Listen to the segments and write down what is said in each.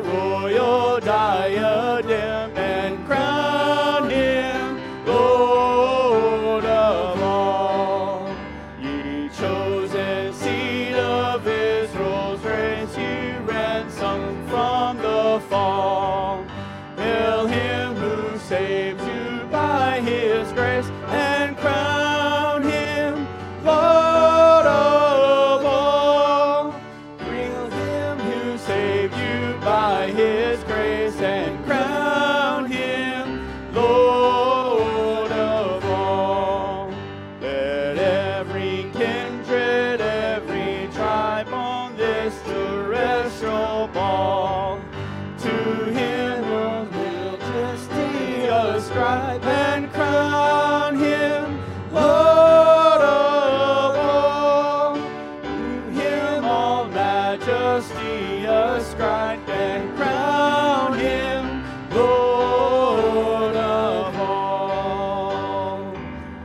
royal diadem. You by majesty ascribe and crown him Lord of all.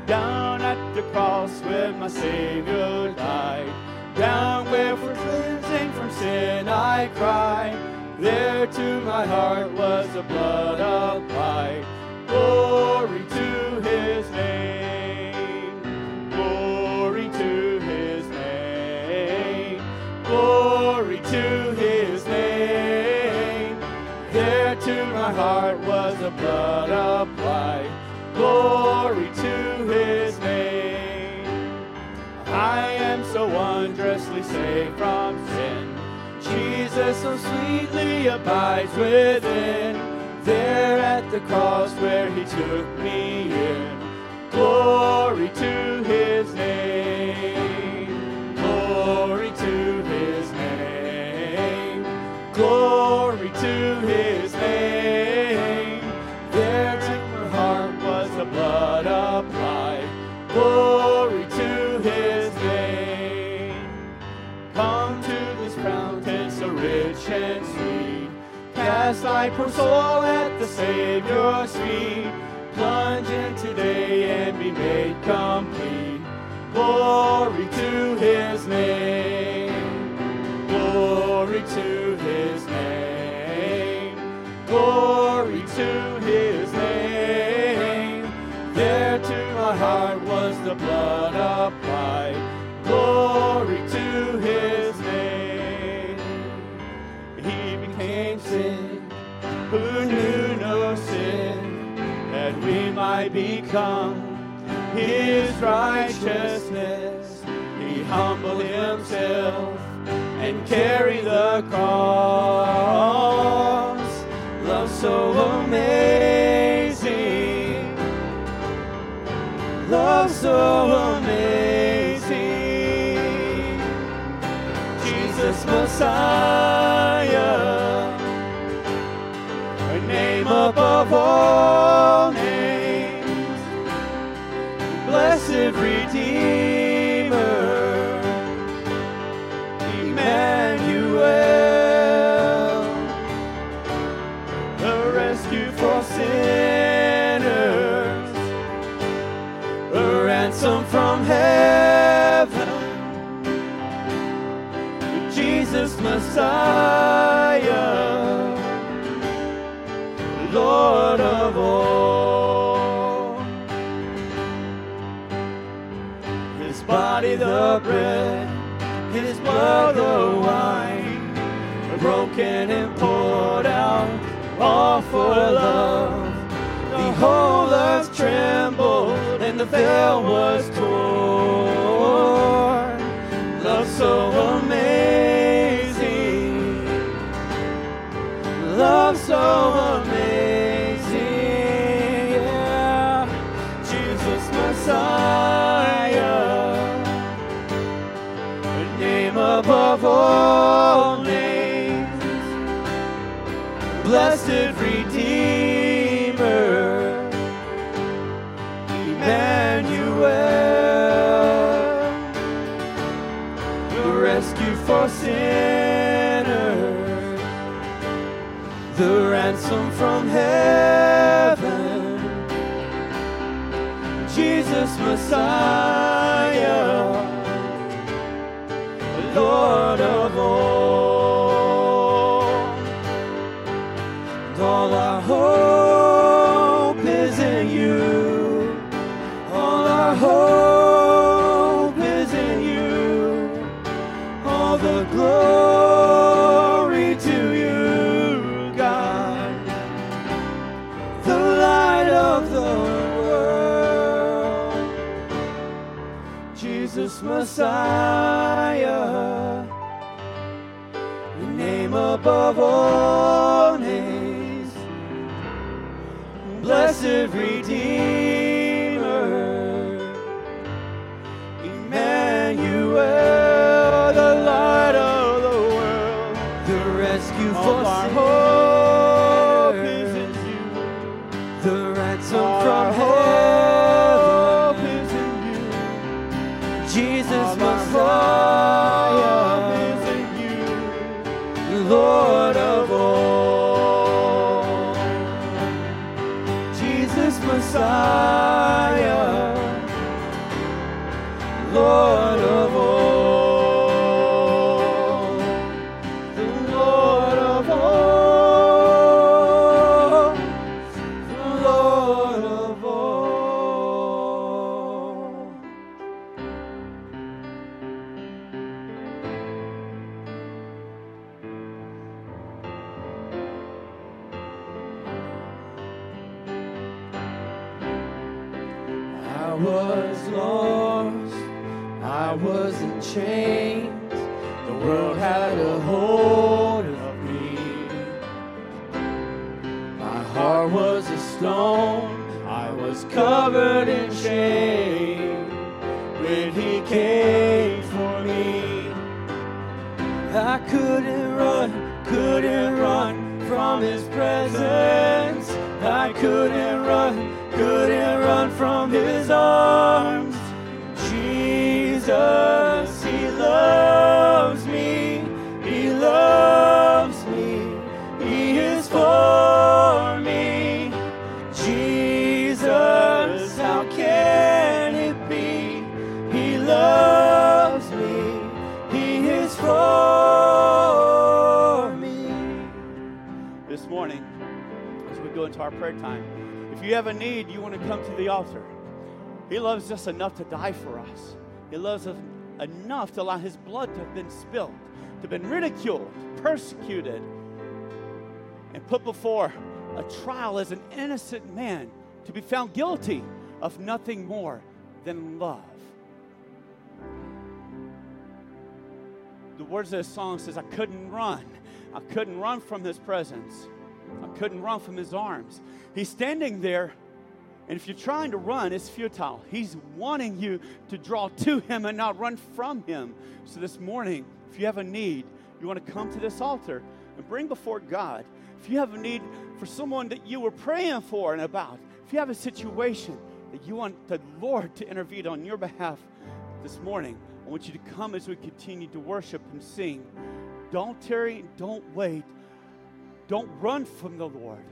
Down at the cross where my Savior died, down where for cleansing from sin I cry, there to my heart the blood applied. Glory to his name. I am so wondrously saved from sin. Jesus so sweetly abides within. There at the cross where he took me in. Glory to his name. Thy poor soul at the Savior's feet. Plunge in today and be made complete. Glory to his name. Glory to his name. Glory to his name. There to my heart was the blood applied. Might become his righteousness. He humbled himself and carried the cross. Love so amazing. Love so amazing. Jesus Messiah, a name above all names, Lord of all. His body the bread, his blood the wine, broken and poured out, all for love. The whole earth trembled and the veil was torn. Love so amazing. Love so amazing. Above all names. Blessed Redeemer. Emmanuel, the rescue for sinners, the ransom from heaven, Jesus Messiah, Lord of all. I was in chains, the world had a hold of me. My heart was a stone, I was covered in shame when he came for me. I couldn't run, couldn't run from his presence. I couldn't run, couldn't run from his arms. Jesus, he loves me, he loves me, he is for me. Jesus, how can it be? He loves me, he is for me. This morning, as we go into our prayer time, if you have a need, you want to come to the altar. He loves us enough to die for us. He loves us enough to allow His blood to have been spilled, to have been ridiculed, persecuted, and put before a trial as an innocent man to be found guilty of nothing more than love. The words of this song says, I couldn't run. I couldn't run from his presence. I couldn't run from his arms. He's standing there, and if you're trying to run, it's futile. He's wanting you to draw to him and not run from him. So this morning, if you have a need, you want to come to this altar and bring before God. If you have a need for someone that you were praying for and about, if you have a situation that you want the Lord to intervene on your behalf this morning, I want you to come as we continue to worship and sing. Don't tarry, don't wait, don't run from the Lord.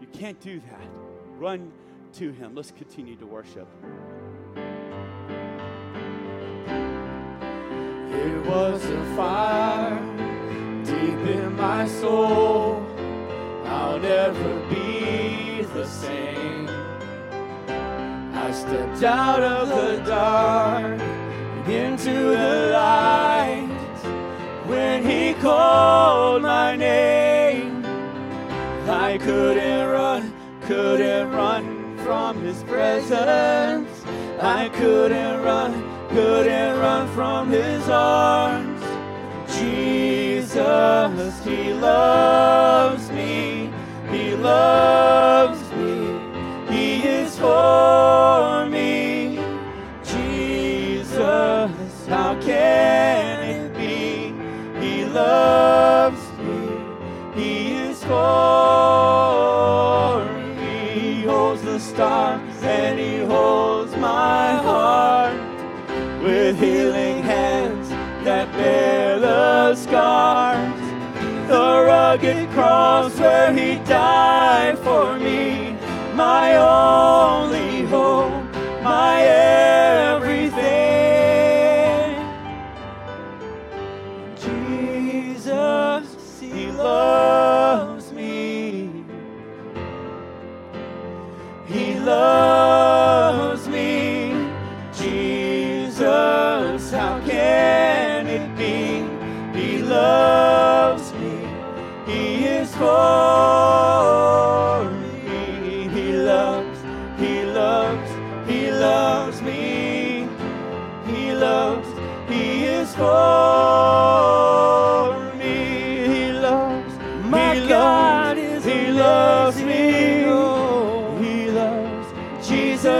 You can't do that. Run to Him. Let's continue to worship. It was a fire deep in my soul. I'll never be the same. I stepped out of the dark into the light when He called my name. I couldn't run, couldn't run from His presence. I couldn't run, couldn't run from His arms. Jesus, He loves me, He loves me, He is for me. Jesus, how can it be? He loves me, He is for rugged cross where He died for me, my only hope, my everything.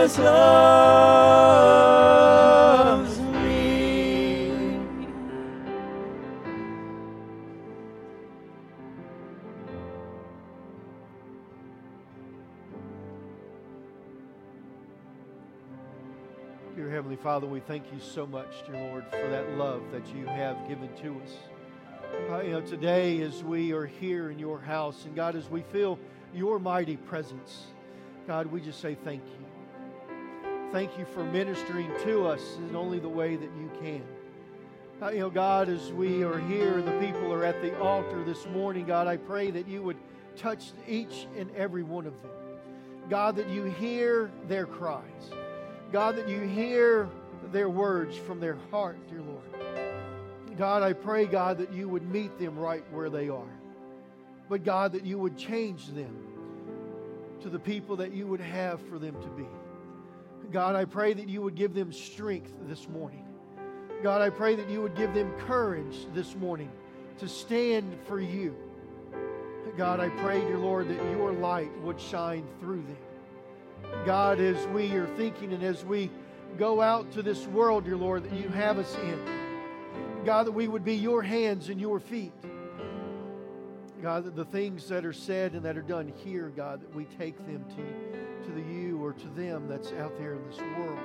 Jesus loves me. Dear Heavenly Father, we thank you so much, dear Lord, for that love that you have given to us. Uh, you know, today as we are here in your house, and God, as we feel your mighty presence, God, we just say thank you. Thank you for ministering to us in only the way that you can. Uh, you know, God, as we are here the people are at the altar this morning, God, I pray that you would touch each and every one of them. God, that you hear their cries. God, that you hear their words from their heart, dear Lord. God, I pray, God, that you would meet them right where they are. But God, that you would change them to the people that you would have for them to be. God, I pray that you would give them strength this morning. God, I pray that you would give them courage this morning to stand for you. God, I pray, dear Lord, that your light would shine through them. God, as we are thinking and as we go out to this world, dear Lord, that you have us in. God, that we would be your hands and your feet. God, that the things that are said and that are done here, God, that we take them to, to the you or to them that's out there in this world.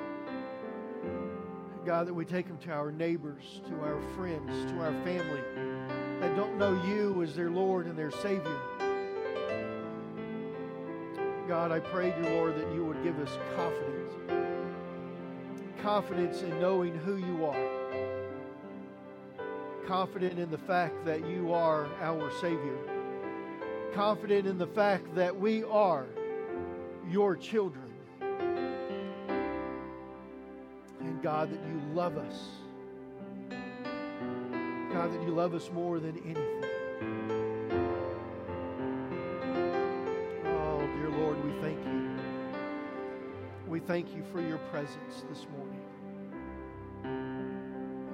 God, that we take them to our neighbors, to our friends, to our family that don't know you as their Lord and their Savior. God, I pray, dear Lord, that you would give us confidence. Confidence in knowing who you are. Confident in the fact that you are our Savior. Confident in the fact that we are your children. And God, that you love us. God, that you love us more than anything. Oh, dear Lord, we thank you. We thank you for your presence this morning.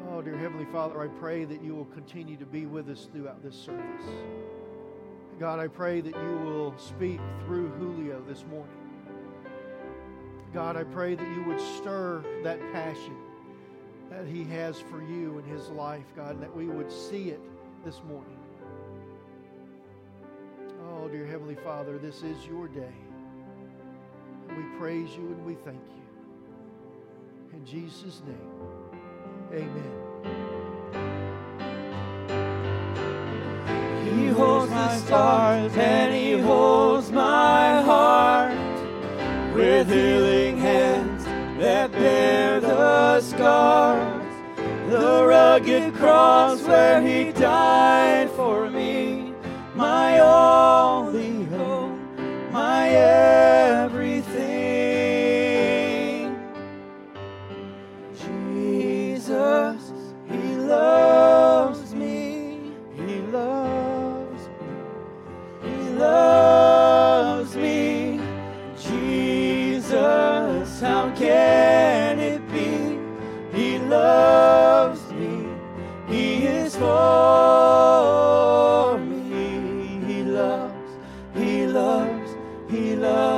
Oh, dear Heavenly Father, I pray that you will continue to be with us throughout this service. God, I pray that you will speak through Julio this morning. God, I pray that you would stir that passion that he has for you in his life, God, and that we would see it this morning. Oh, dear Heavenly Father, this is your day. We praise you and we thank you. In Jesus' name, amen. He holds the stars with healing hands that bear the scars. The rugged cross where he died for me, my only he loves